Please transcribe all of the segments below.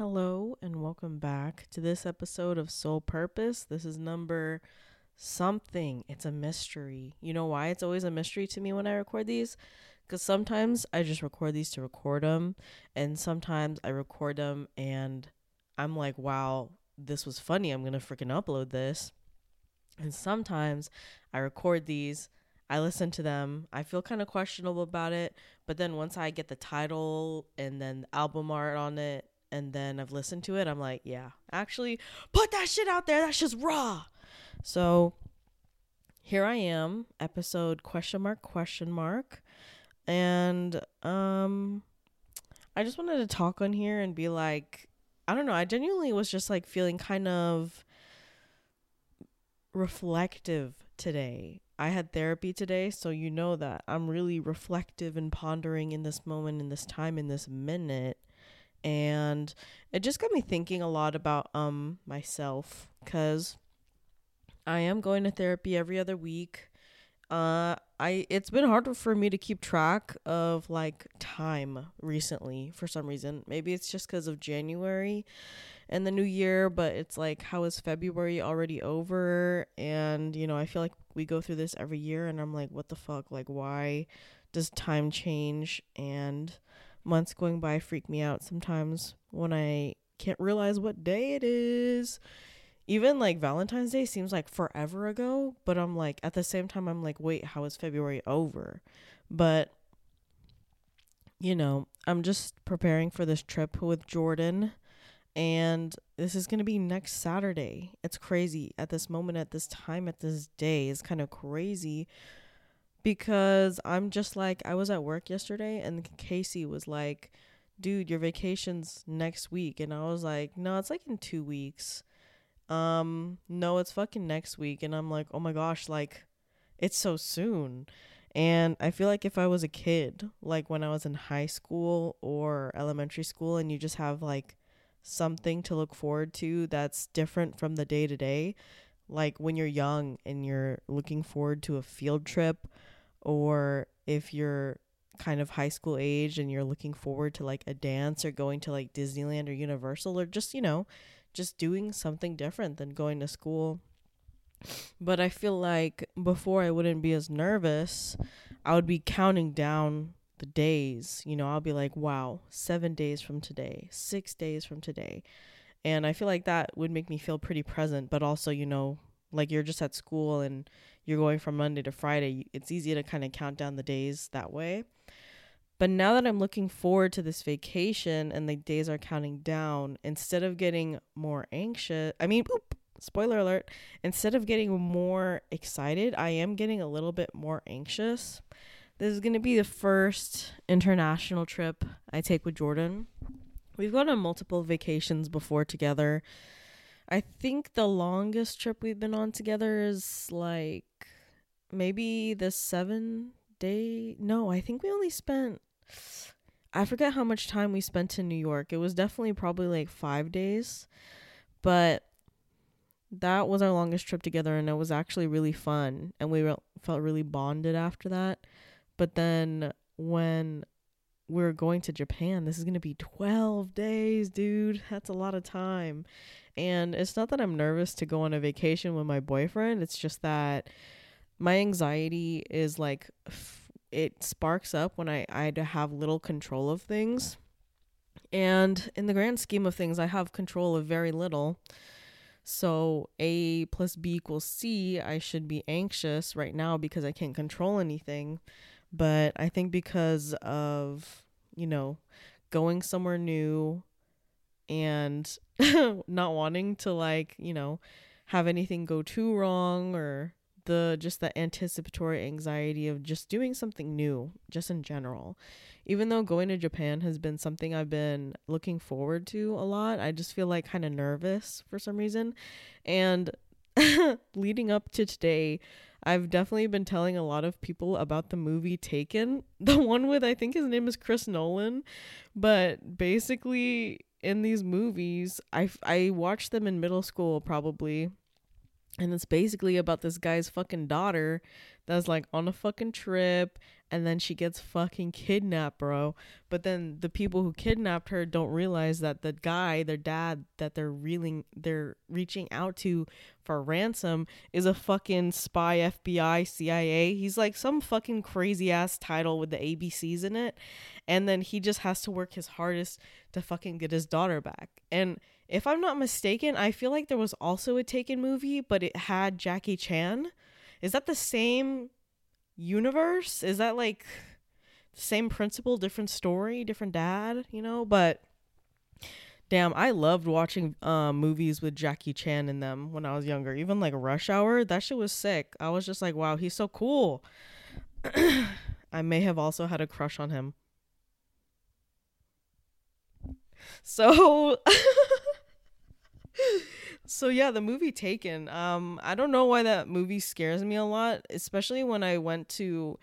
Hello and welcome back to this episode of Soul Purpose. This is number something. It's a mystery. You know why it's always a mystery to me when I record these? Because sometimes I just record these to record them, and sometimes I record them and I'm like, wow, this was funny. I'm going to freaking upload this. And sometimes I record these, I listen to them, I feel kind of questionable about it, but then once I get the title and then the album art on it, and then I've listened to it, I'm like, yeah, actually, put that shit out there. That's just raw. So here I am, episode question mark question mark, and um, I just wanted to talk on here and be like, I don't know, I genuinely was just like feeling kind of reflective today. I had therapy today, so you know that I'm really reflective and pondering in this moment, in this time, in this minute and it just got me thinking a lot about um myself cuz I am going to therapy every other week. Uh I it's been hard for me to keep track of like time recently for some reason. Maybe it's just cuz of January and the new year, but it's like how is February already over and you know, I feel like we go through this every year and I'm like what the fuck? Like why does time change and months going by freak me out sometimes when I can't realize what day it is. Even like Valentine's Day seems like forever ago, but I'm like at the same time I'm like, wait, how is February over? But you know, I'm just preparing for this trip with Jordan and this is going to be next Saturday. It's crazy at this moment at this time at this day is kind of crazy because I'm just like I was at work yesterday and Casey was like, "Dude, your vacation's next week." And I was like, "No, it's like in 2 weeks." Um, no, it's fucking next week and I'm like, "Oh my gosh, like it's so soon." And I feel like if I was a kid, like when I was in high school or elementary school and you just have like something to look forward to that's different from the day to day, like when you're young and you're looking forward to a field trip or if you're kind of high school age and you're looking forward to like a dance or going to like Disneyland or Universal or just, you know, just doing something different than going to school. But I feel like before I wouldn't be as nervous, I would be counting down the days. You know, I'll be like, wow, seven days from today, six days from today. And I feel like that would make me feel pretty present, but also, you know, like you're just at school and you're going from Monday to Friday, it's easy to kind of count down the days that way. But now that I'm looking forward to this vacation and the days are counting down, instead of getting more anxious, I mean, boop, spoiler alert, instead of getting more excited, I am getting a little bit more anxious. This is going to be the first international trip I take with Jordan. We've gone on multiple vacations before together I think the longest trip we've been on together is like maybe the seven day. No, I think we only spent. I forget how much time we spent in New York. It was definitely probably like five days, but that was our longest trip together, and it was actually really fun, and we re- felt really bonded after that. But then when we're going to Japan, this is gonna be twelve days, dude. That's a lot of time. And it's not that I'm nervous to go on a vacation with my boyfriend, it's just that my anxiety is like it sparks up when I I have little control of things. And in the grand scheme of things, I have control of very little. So A plus B equals C, I should be anxious right now because I can't control anything. But I think because of, you know, going somewhere new, and not wanting to like, you know, have anything go too wrong or the just the anticipatory anxiety of just doing something new just in general. Even though going to Japan has been something I've been looking forward to a lot, I just feel like kind of nervous for some reason. And leading up to today, I've definitely been telling a lot of people about the movie Taken, the one with I think his name is Chris Nolan, but basically in these movies, I I watched them in middle school probably. And it's basically about this guy's fucking daughter that's like on a fucking trip and then she gets fucking kidnapped, bro. But then the people who kidnapped her don't realize that the guy, their dad, that they're reeling, they're reaching out to for ransom is a fucking spy, FBI, CIA. He's like some fucking crazy ass title with the ABCs in it, and then he just has to work his hardest to fucking get his daughter back. And if I'm not mistaken, I feel like there was also a Taken movie, but it had Jackie Chan. Is that the same universe? Is that like same principle, different story, different dad, you know? But damn, I loved watching uh, movies with Jackie Chan in them when I was younger. Even like Rush Hour, that shit was sick. I was just like, wow, he's so cool. I may have also had a crush on him. So So yeah, the movie Taken. Um, I don't know why that movie scares me a lot, especially when I went to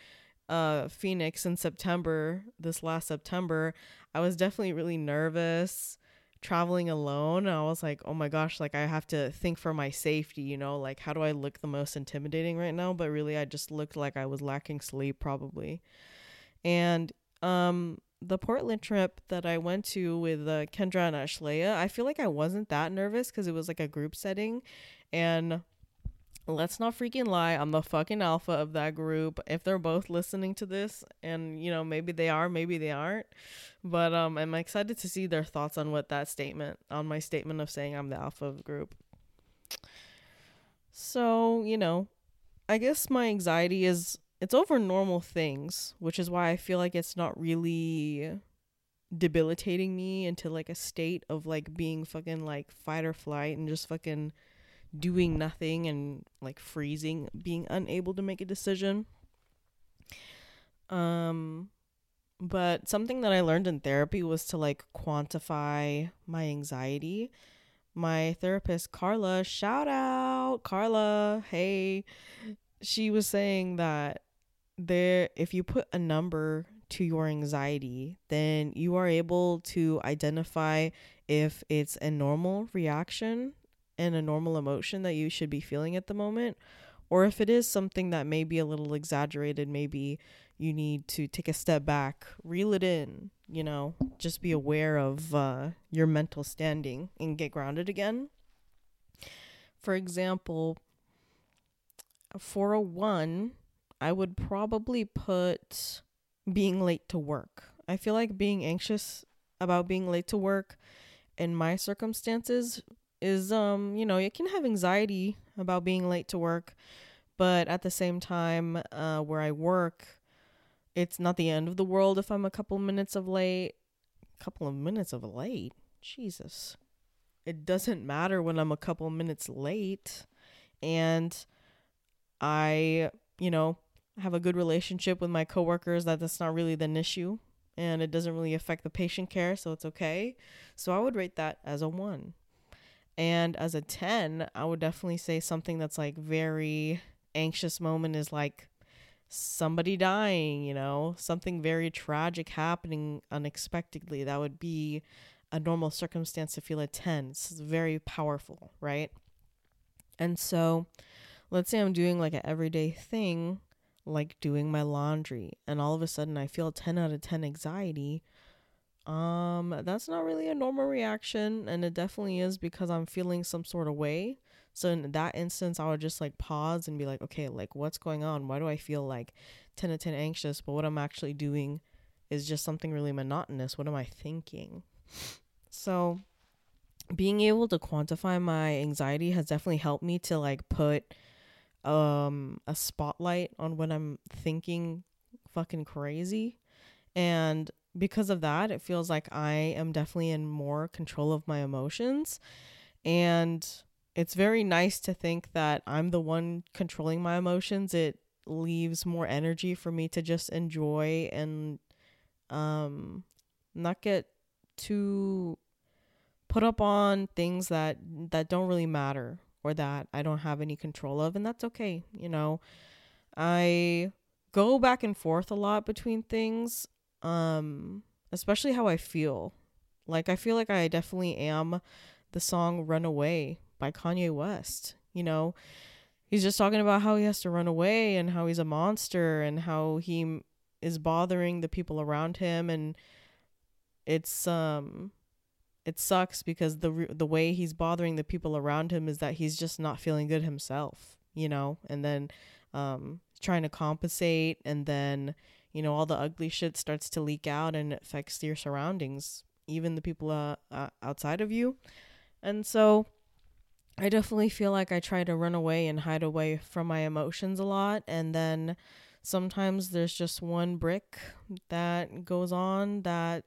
uh Phoenix in September, this last September. I was definitely really nervous traveling alone. I was like, "Oh my gosh, like I have to think for my safety, you know, like how do I look the most intimidating right now?" But really I just looked like I was lacking sleep probably. And um the Portland trip that I went to with uh, Kendra and Ashlea, I feel like I wasn't that nervous because it was like a group setting. And let's not freaking lie, I'm the fucking alpha of that group. If they're both listening to this, and you know, maybe they are, maybe they aren't. But um, I'm excited to see their thoughts on what that statement, on my statement of saying I'm the alpha of the group. So, you know, I guess my anxiety is it's over normal things, which is why I feel like it's not really debilitating me into like a state of like being fucking like fight or flight and just fucking doing nothing and like freezing, being unable to make a decision. Um but something that I learned in therapy was to like quantify my anxiety. My therapist Carla, shout out Carla, hey, she was saying that there if you put a number to your anxiety, then you are able to identify if it's a normal reaction and a normal emotion that you should be feeling at the moment, or if it is something that may be a little exaggerated, maybe you need to take a step back, reel it in, you know, just be aware of uh, your mental standing and get grounded again. For example, for a one, I would probably put being late to work. I feel like being anxious about being late to work in my circumstances is um, you know, you can have anxiety about being late to work, but at the same time, uh where I work, it's not the end of the world if I'm a couple minutes of late. A couple of minutes of late. Jesus. It doesn't matter when I'm a couple minutes late and I, you know, have a good relationship with my coworkers that that's not really an issue and it doesn't really affect the patient care so it's okay. So i would rate that as a 1 and as a 10 i would definitely say something that's like very anxious moment is like somebody dying you know? Something very tragic happening unexpectedly. That would be a normal circumstance to feel a 10 it's very powerful right? And so let's say i'm doing like an everyday thing like doing my laundry and all of a sudden I feel 10 out of 10 anxiety, um that's not really a normal reaction and it definitely is because I'm feeling some sort of way. So in that instance, I would just like pause and be like, okay, like what's going on? Why do I feel like 10 to 10 anxious, but what I'm actually doing is just something really monotonous. What am I thinking? So being able to quantify my anxiety has definitely helped me to like put um a spotlight on when I'm thinking fucking crazy. And because of that it feels like I am definitely in more control of my emotions. And it's very nice to think that I'm the one controlling my emotions. It leaves more energy for me to just enjoy and um not get too put up on things that that don't really matter or that I don't have any control of, and that's okay. You know, I go back and forth a lot between things, um, especially how I feel. Like, I feel like I definitely am the song Runaway by Kanye West. You know, he's just talking about how he has to run away and how he's a monster and how he is bothering the people around him and it's um it sucks because the the way he's bothering the people around him is that he's just not feeling good himself, you know, and then um trying to compensate and then you know all the ugly shit starts to leak out and it affects your surroundings, even the people uh, uh, outside of you. And so I definitely feel like I try to run away and hide away from my emotions a lot and then sometimes there's just one brick that goes on that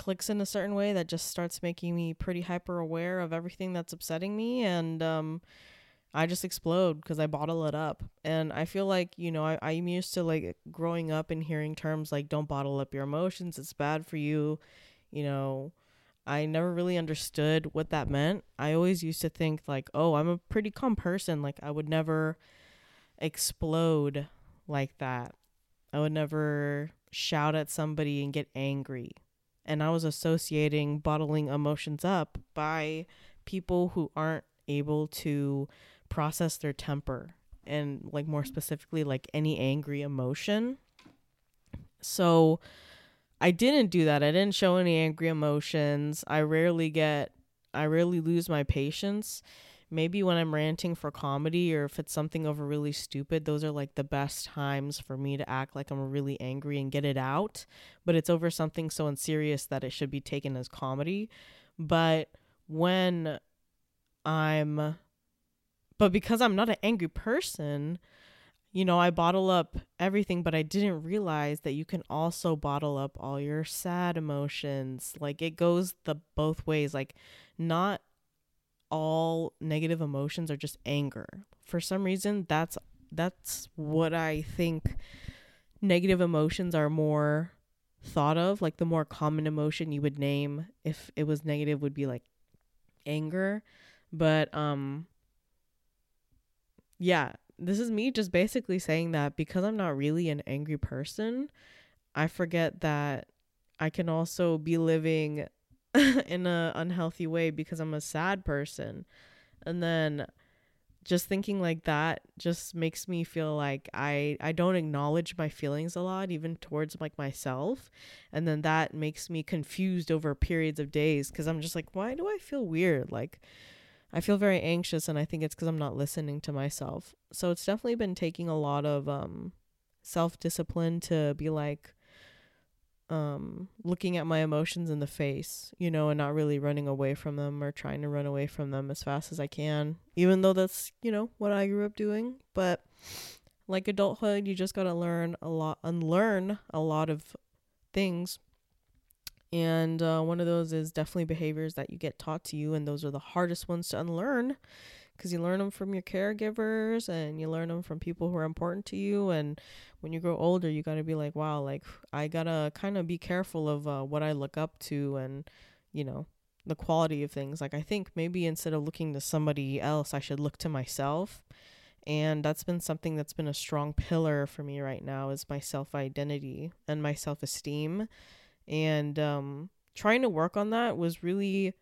clicks in a certain way that just starts making me pretty hyper aware of everything that's upsetting me and um I just explode because I bottle it up. And I feel like, you know, I, I'm used to like growing up and hearing terms like don't bottle up your emotions, it's bad for you. You know, I never really understood what that meant. I always used to think like, oh, I'm a pretty calm person. Like I would never explode like that. I would never shout at somebody and get angry. And I was associating bottling emotions up by people who aren't able to process their temper and like more specifically like any angry emotion. So I didn't do that. I didn't show any angry emotions. I rarely get I rarely lose my patience maybe when I'm ranting for comedy or if it's something over really stupid, those are like the best times for me to act like I'm really angry and get it out. But it's over something so unserious that it should be taken as comedy. But when I'm, but because I'm not an angry person, you know, I bottle up everything, but I didn't realize that you can also bottle up all your sad emotions. Like it goes the both ways. Like, not all negative emotions are just anger. For some reason, that's that's what I think negative emotions are more thought of. Like the more common emotion you would name if it was negative would be like anger. But um yeah, this is me just basically saying that because I'm not really an angry person, I forget that I can also be living in a unhealthy way because I'm a sad person. And then just thinking like that just makes me feel like I I don't acknowledge my feelings a lot even towards like myself and then that makes me confused over periods of days cuz I'm just like why do I feel weird like I feel very anxious and I think it's cuz I'm not listening to myself. So it's definitely been taking a lot of um self-discipline to be like um looking at my emotions in the face, you know, and not really running away from them or trying to run away from them as fast as I can, even though that's, you know, what I grew up doing, but like adulthood, you just got to learn a lot unlearn a lot of things. And uh, one of those is definitely behaviors that you get taught to you and those are the hardest ones to unlearn because you learn them from your caregivers and you learn them from people who are important to you and when you grow older you got to be like wow like i gotta kind of be careful of uh, what i look up to and you know the quality of things. Like i think maybe instead of looking to somebody else i should look to myself. And that's been something that's been a strong pillar for me right now is my self identity and my self esteem and um trying to work on that was really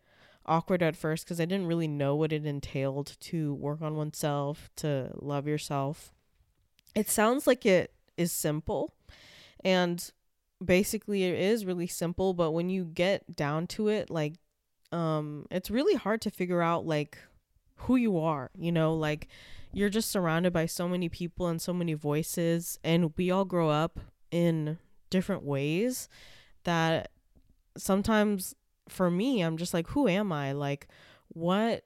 awkward at first because I didn't really know what it entailed to work on oneself, to love yourself. It sounds like it is simple, and basically it is really simple, but when you get down to it, like, um, it's really hard to figure out like who you are, you know, like you're just surrounded by so many people and so many voices, and we all grow up in different ways that sometimes for me, I'm just like, who am I? Like, what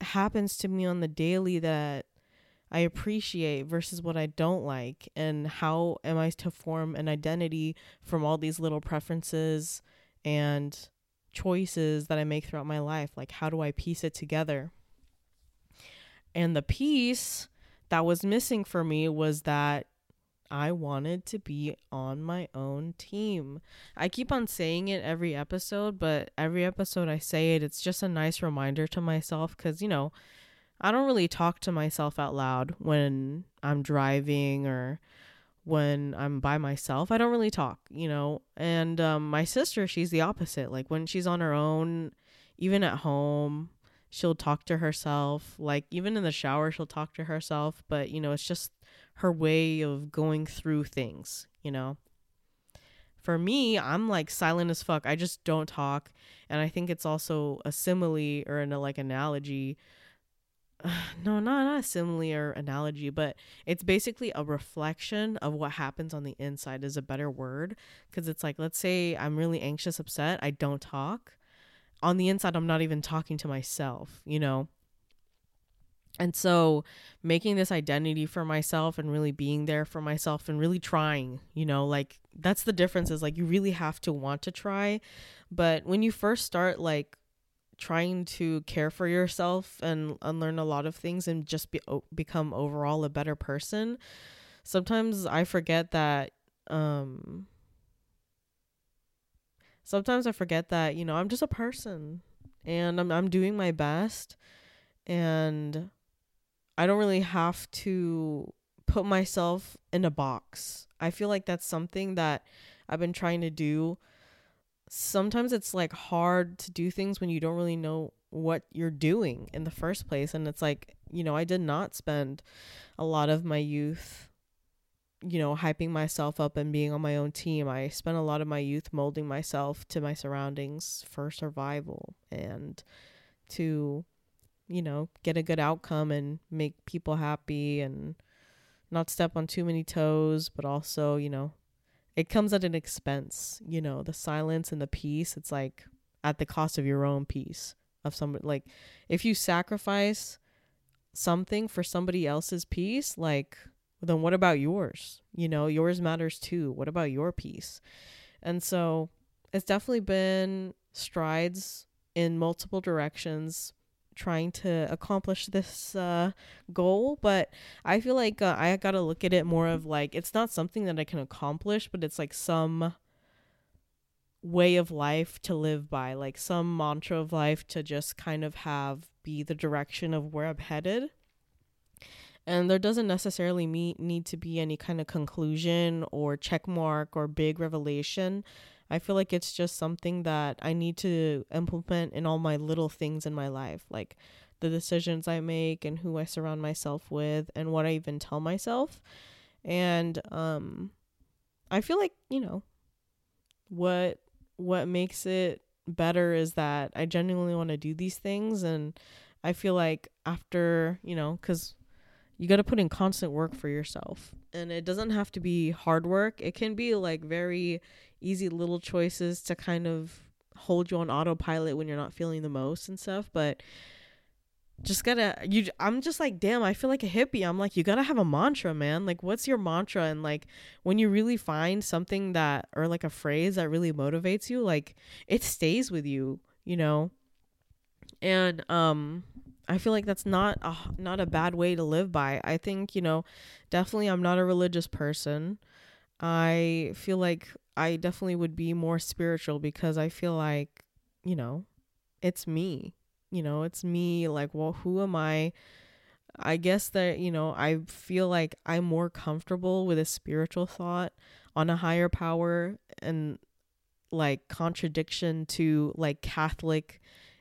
happens to me on the daily that I appreciate versus what I don't like? And how am I to form an identity from all these little preferences and choices that I make throughout my life? Like, how do I piece it together? And the piece that was missing for me was that I wanted to be on my own team. I keep on saying it every episode, but every episode I say it, it's just a nice reminder to myself because, you know, I don't really talk to myself out loud when I'm driving or when I'm by myself. I don't really talk, you know. And um, my sister, she's the opposite. Like when she's on her own, even at home, she'll talk to herself. Like even in the shower, she'll talk to herself. But, you know, it's just her way of going through things, you know? For me, I'm like silent as fuck. I just don't talk. And I think it's also a simile or an like analogy. no, not, not a simile or analogy, but it's basically a reflection of what happens on the inside is a better word. Cause it's like, let's say I'm really anxious, upset. I don't talk. On the inside, I'm not even talking to myself, you know? And so making this identity for myself and really being there for myself and really trying, you know, like that's the difference is like you really have to want to try. But when you first start like trying to care for yourself and unlearn a lot of things and just be become overall a better person, sometimes I forget that um sometimes I forget that, you know, I'm just a person and I'm I'm doing my best and I don't really have to put myself in a box. I feel like that's something that I've been trying to do. Sometimes it's like hard to do things when you don't really know what you're doing in the first place. And it's like, you know, I did not spend a lot of my youth, you know, hyping myself up and being on my own team. I spent a lot of my youth molding myself to my surroundings for survival and to you know, get a good outcome and make people happy and not step on too many toes, but also, you know, it comes at an expense, you know, the silence and the peace, it's like at the cost of your own peace of somebody like if you sacrifice something for somebody else's peace, like then what about yours? You know, yours matters too. What about your piece? And so it's definitely been strides in multiple directions trying to accomplish this uh, goal but i feel like uh, i gotta look at it more of like it's not something that i can accomplish but it's like some way of life to live by like some mantra of life to just kind of have be the direction of where i'm headed and there doesn't necessarily meet, need to be any kind of conclusion or check mark or big revelation I feel like it's just something that I need to implement in all my little things in my life, like the decisions I make and who I surround myself with and what I even tell myself. And um I feel like, you know, what what makes it better is that I genuinely want to do these things and I feel like after, you know, cuz you got to put in constant work for yourself. And it doesn't have to be hard work. It can be like very easy little choices to kind of hold you on autopilot when you're not feeling the most and stuff, but just gotta you i'm just like damn i feel like a hippie i'm like you gotta have a mantra man like what's your mantra and like when you really find something that or like a phrase that really motivates you like it stays with you you know and um I feel like that's not a, not a bad way to live by. I think, you know, definitely I'm not a religious person. I feel like I definitely would be more spiritual because I feel like, you know, it's me. You know, it's me like, well, who am I? I guess that, you know, I feel like I'm more comfortable with a spiritual thought on a higher power and like contradiction to like Catholic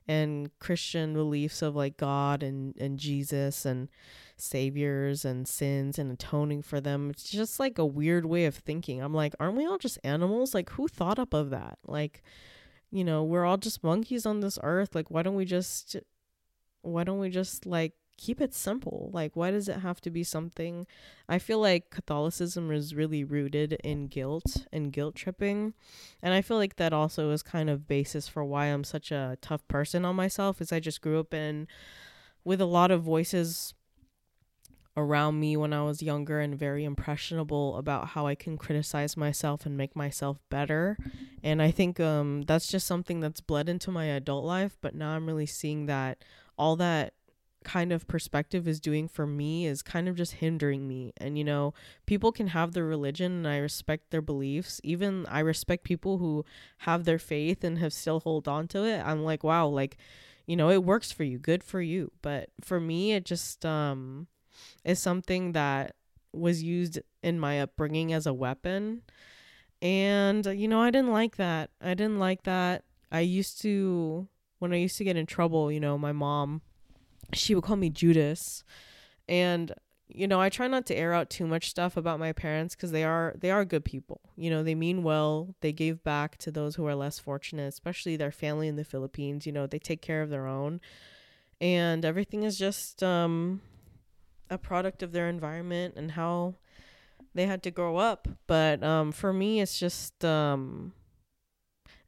and Christian beliefs of like God and, and Jesus and saviors and sins and atoning for them. It's just like a weird way of thinking. I'm like, aren't we all just animals? Like, who thought up of that? Like, you know, we're all just monkeys on this earth. Like, why don't we just, why don't we just like keep it simple. Like, why does it have to be something? I feel like Catholicism is really rooted in guilt and guilt tripping. And I feel like that also is kind of basis for why I'm such a tough person on myself, is I just grew up in with a lot of voices around me when I was younger and very impressionable about how I can criticize myself and make myself better. And I think um that's just something that's bled into my adult life, but now I'm really seeing that all that kind of perspective is doing for me is kind of just hindering me. And you know, people can have their religion and I respect their beliefs. Even I respect people who have their faith and have still hold on to it. I'm like, wow, like, you know, it works for you. Good for you. But for me, it just um is something that was used in my upbringing as a weapon. And you know, I didn't like that. I didn't like that. I used to when I used to get in trouble, you know, my mom she would call me Judas. And you know, I try not to air out too much stuff about my parents cuz they are they are good people. You know, they mean well. They gave back to those who are less fortunate, especially their family in the Philippines, you know, they take care of their own. And everything is just um a product of their environment and how they had to grow up. But um for me it's just um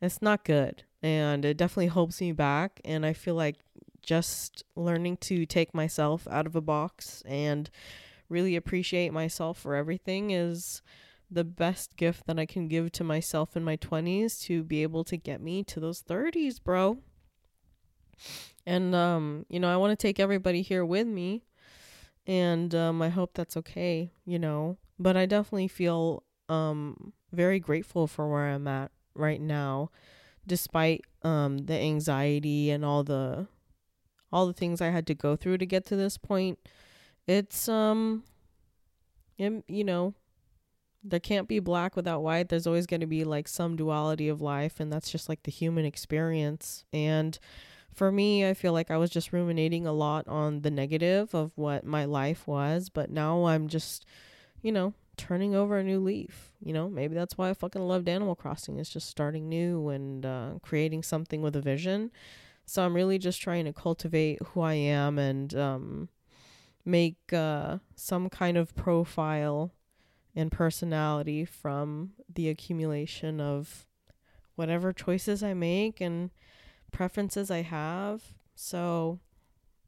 it's not good and it definitely holds me back and I feel like just learning to take myself out of a box and really appreciate myself for everything is the best gift that I can give to myself in my 20s to be able to get me to those 30s, bro. And um, you know, I want to take everybody here with me and um I hope that's okay, you know. But I definitely feel um very grateful for where I'm at right now despite um the anxiety and all the all the things I had to go through to get to this point, it's um it, you know, there can't be black without white. There's always going to be like some duality of life and that's just like the human experience. And for me, I feel like I was just ruminating a lot on the negative of what my life was, but now I'm just, you know, turning over a new leaf. You know, maybe that's why I fucking loved Animal Crossing. It's just starting new and uh, creating something with a vision. So I'm really just trying to cultivate who I am and um, make uh, some kind of profile and personality from the accumulation of whatever choices I make and preferences I have. So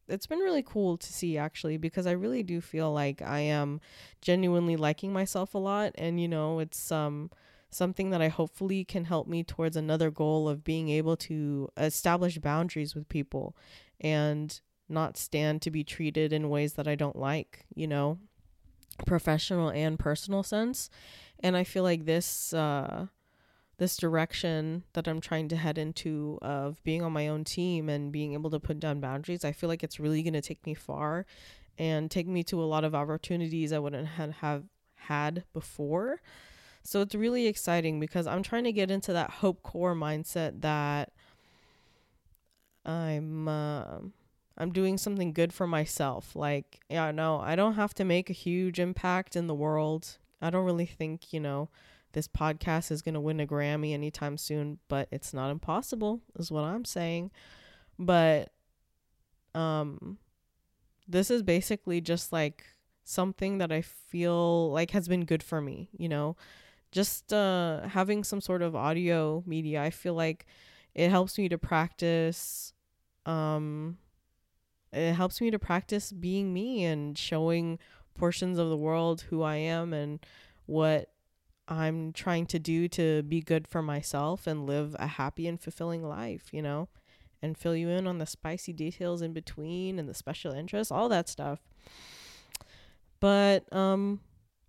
it's been really cool to see actually because I really do feel like I am genuinely liking myself a lot and you know it's um something that I hopefully can help me towards another goal of being able to establish boundaries with people and not stand to be treated in ways that I don't like, you know, professional and personal sense. And I feel like this uh this direction that I'm trying to head into of being on my own team and being able to put down boundaries, I feel like it's really going to take me far and take me to a lot of opportunities I wouldn't have had before. So it's really exciting because I'm trying to get into that hope core mindset that I'm uh, I'm doing something good for myself. Like, yeah, no, I don't have to make a huge impact in the world. I don't really think, you know, this podcast is going to win a Grammy anytime soon, but it's not impossible is what I'm saying. But um this is basically just like something that I feel like has been good for me, you know just uh, having some sort of audio media, I feel like it helps me to practice. Um, it helps me to practice being me and showing portions of the world who I am and what I'm trying to do to be good for myself and live a happy and fulfilling life, you know, and fill you in on the spicy details in between and the special interests, all that stuff. But um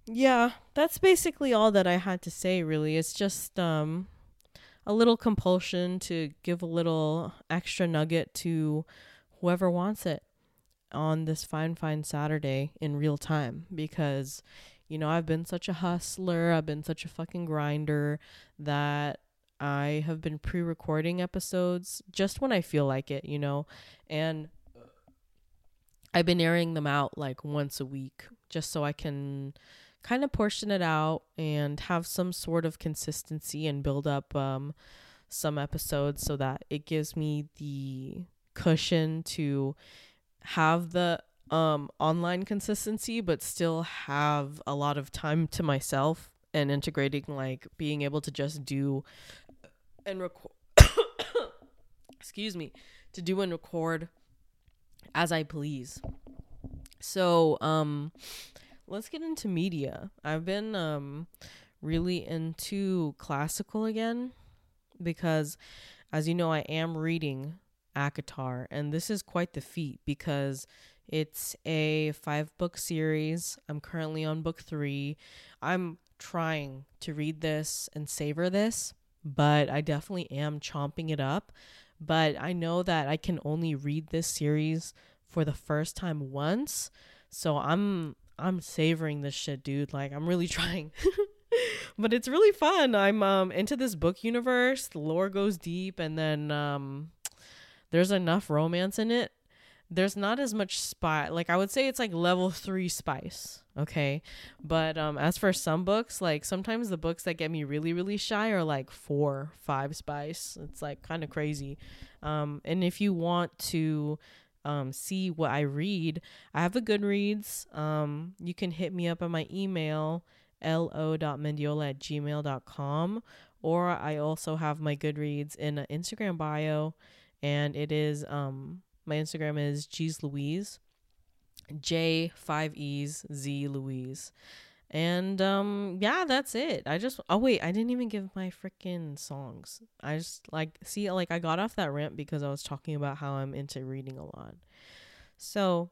yeah, that's basically all that I had to say really. It's just um a little compulsion to give a little extra nugget to whoever wants it on this fine fine Saturday in real time because you know, I've been such a hustler, I've been such a fucking grinder that I have been pre-recording episodes just when I feel like it, you know. And I've been airing them out like once a week just so I can kind of portion it out and have some sort of consistency and build up um, some episodes so that it gives me the cushion to have the um, online consistency but still have a lot of time to myself and integrating like being able to just do and record excuse me to do and record as I please. So, um let's get into media. I've been um really into classical again because as you know I am reading ACOTAR and this is quite the feat because it's a five book series. I'm currently on book 3. I'm trying to read this and savor this, but I definitely am chomping it up. But I know that I can only read this series for the first time once. So I'm I'm savoring this shit, dude. Like I'm really trying. but it's really fun. I'm um into this book universe. The lore goes deep and then um there's enough romance in it there's not as much spice. Like I would say it's like level three spice. Okay. But um as for some books, like sometimes the books that get me really, really shy are like four, five spice. It's like kind of crazy. Um and if you want to um see what I read, I have a Goodreads. Um you can hit me up on my email lo.mendiola at gmail.com or I also have my Goodreads in an Instagram bio and it is um my Instagram is G's Louise, J five E's Z Louise, and um yeah, that's it. I just oh wait, I didn't even give my freaking songs. I just like see like I got off that rant because I was talking about how I'm into reading a lot. So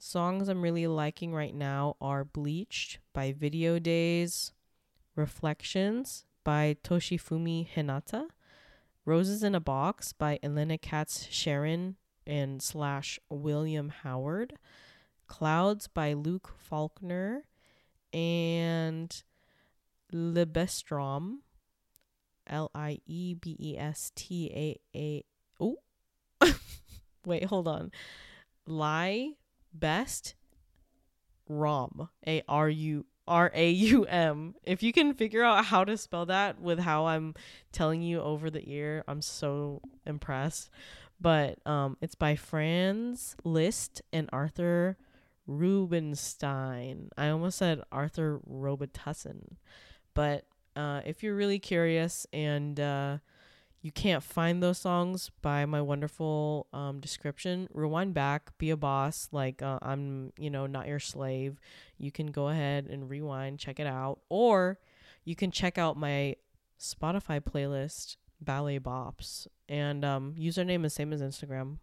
songs I'm really liking right now are Bleached by Video Days, Reflections by Toshifumi Hinata. Roses in a Box by Elena Katz Sharon and slash William Howard, Clouds by Luke Faulkner, and Liebestraum, L I E B E S T A A. Oh, wait, hold on. Lie best Rom, A R U R A U M. If you can figure out how to spell that with how I'm telling you over the ear, I'm so impressed but um, it's by Franz Liszt and Arthur Rubinstein. I almost said Arthur Robitussin, but uh, if you're really curious and uh, you can't find those songs by my wonderful um, description, rewind back, be a boss. Like uh, I'm, you know, not your slave. You can go ahead and rewind, check it out, or you can check out my Spotify playlist ballet bops and um username is same as instagram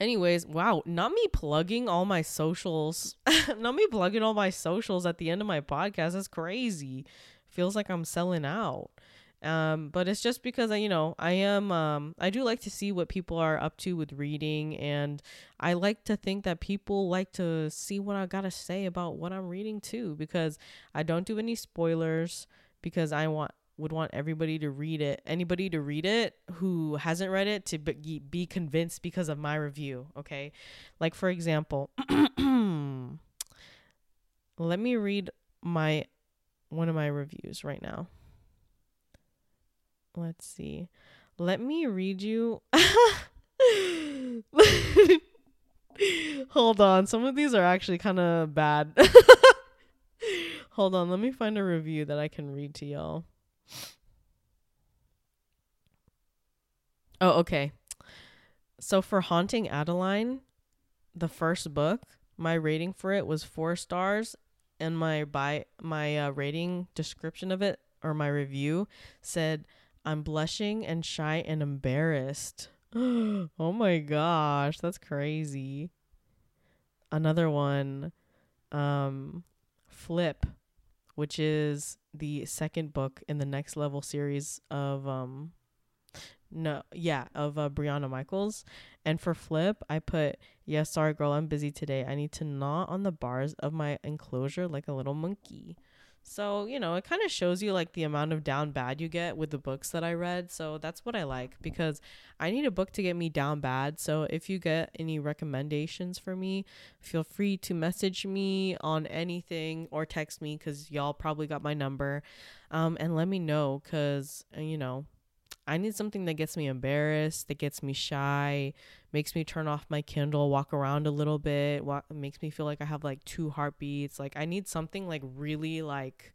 anyways wow not me plugging all my socials. Not me plugging all my socials at the end of my podcast. That's crazy. Feels like i'm selling out. Um but it's just because I, you know i am um i do like to see what people are up to with reading and i like to think that people like to see what i gotta say about what i'm reading too because i don't do any spoilers because i want would want everybody to read it, anybody to read it who hasn't read it to be, be convinced because of my review, okay? Like for example, let me read my one of my reviews right now. Let's see. Let me read you Hold on, some of these are actually kind of bad. Hold on, let me find a review that I can read to y'all. Oh, okay. So for Haunting Adeline, the first book, my rating for it was four stars, and my by my uh, rating description of it or my review said, "I'm blushing and shy and embarrassed." oh my gosh, that's crazy. Another one, um, Flip, which is the second book in the next level series of um no yeah of uh, brianna michaels. And for flip i put yeah sorry girl i'm busy today. I need to gnaw on the bars of my enclosure like a little monkey so, you know, it kind of shows you like the amount of down bad you get with the books that I read. So, that's what I like because I need a book to get me down bad. So, if you get any recommendations for me, feel free to message me on anything or text me cuz y'all probably got my number. Um and let me know cuz uh, you know, I need something that gets me embarrassed, that gets me shy, makes me turn off my Kindle, walk around a little bit, walk, makes me feel like I have like two heartbeats. Like I need something like really like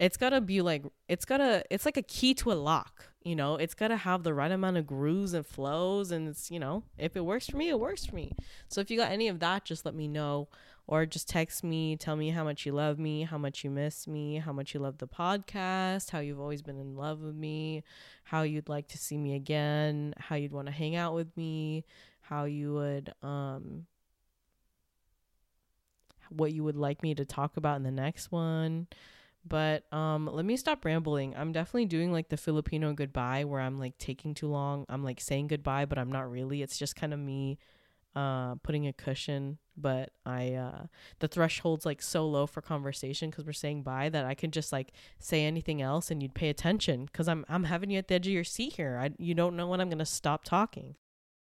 it's got to be like it's got to it's like a key to a lock, you know? It's got to have the right amount of grooves and flows and it's, you know, if it works for me, it works for me. So if you got any of that, just let me know or just text me, tell me how much you love me, how much you miss me, how much you love the podcast, how you've always been in love with me, how you'd like to see me again, how you'd want to hang out with me, how you would um what you would like me to talk about in the next one. But um let me stop rambling. I'm definitely doing like the Filipino goodbye where I'm like taking too long. I'm like saying goodbye, but I'm not really. It's just kind of me uh putting a cushion but i uh the threshold's like so low for conversation because we're saying bye that i can just like say anything else and you'd pay attention because i'm i'm having you at the edge of your seat here. I you don't know when i'm gonna stop talking